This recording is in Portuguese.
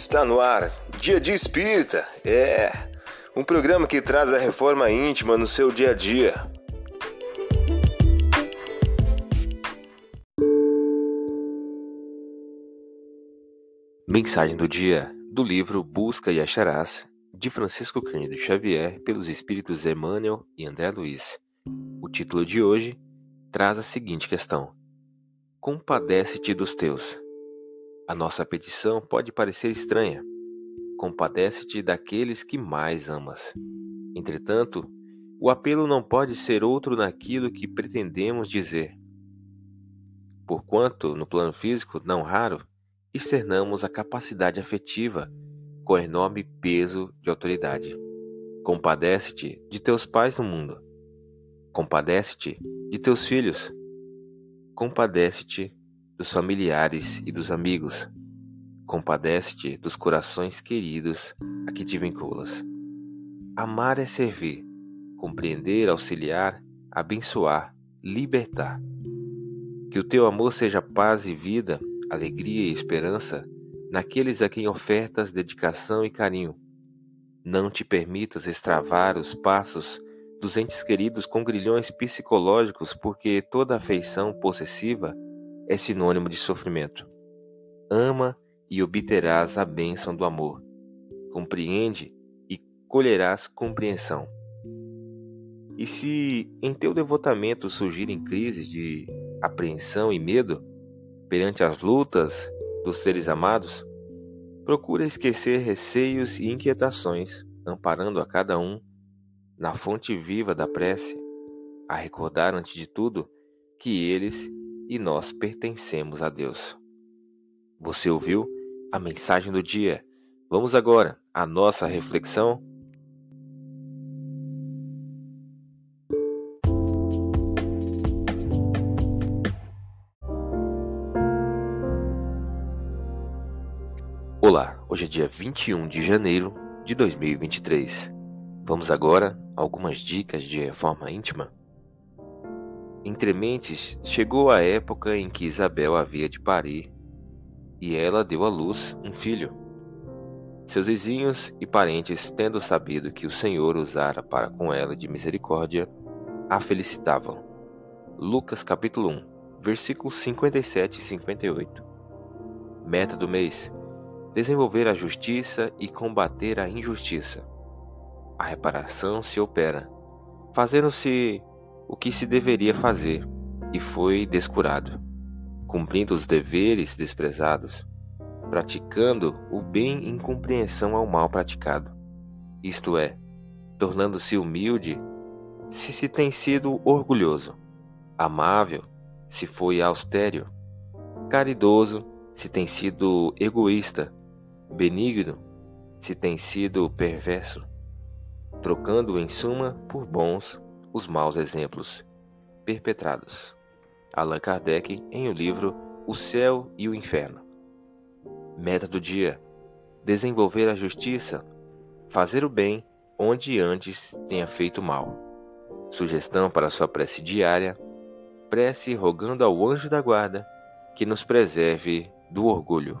Está no ar, Dia de Espírita. É um programa que traz a reforma íntima no seu dia a dia. Mensagem do dia do livro Busca e Acharás, de Francisco Cândido Xavier, pelos espíritos Emmanuel e André Luiz. O título de hoje traz a seguinte questão: Compadece-te dos teus. A nossa petição pode parecer estranha. Compadece-te daqueles que mais amas. Entretanto, o apelo não pode ser outro naquilo que pretendemos dizer. Porquanto, no plano físico, não raro, externamos a capacidade afetiva com enorme peso de autoridade. Compadece-te de teus pais no mundo. Compadece-te de teus filhos. Compadece-te dos familiares e dos amigos. Compadece-te dos corações queridos a que te vinculas. Amar é servir, compreender, auxiliar, abençoar, libertar. Que o teu amor seja paz e vida, alegria e esperança naqueles a quem ofertas dedicação e carinho. Não te permitas extravar os passos dos entes queridos com grilhões psicológicos, porque toda afeição possessiva é sinônimo de sofrimento. Ama e obterás a bênção do amor. Compreende e colherás compreensão. E se em teu devotamento surgirem crises de apreensão e medo perante as lutas dos seres amados, procura esquecer receios e inquietações, amparando a cada um na fonte viva da prece, a recordar antes de tudo que eles e nós pertencemos a Deus. Você ouviu a mensagem do dia? Vamos agora à nossa reflexão. Olá, hoje é dia 21 de janeiro de 2023. Vamos agora a algumas dicas de reforma íntima? Entre mentes, chegou a época em que Isabel havia de parir e ela deu à luz um filho. Seus vizinhos e parentes, tendo sabido que o Senhor usara para com ela de misericórdia, a felicitavam. Lucas capítulo 1, versículos 57 e 58. Meta do mês: desenvolver a justiça e combater a injustiça. A reparação se opera, fazendo-se o que se deveria fazer e foi descurado, cumprindo os deveres desprezados, praticando o bem em compreensão ao mal praticado, isto é, tornando-se humilde se se tem sido orgulhoso, amável se foi austero, caridoso se tem sido egoísta, benigno se tem sido perverso, trocando em suma por bons os maus exemplos perpetrados. Allan Kardec em o livro O Céu e o Inferno. Meta do dia: desenvolver a justiça, fazer o bem onde antes tenha feito mal. Sugestão para sua prece diária: prece rogando ao anjo da guarda que nos preserve do orgulho.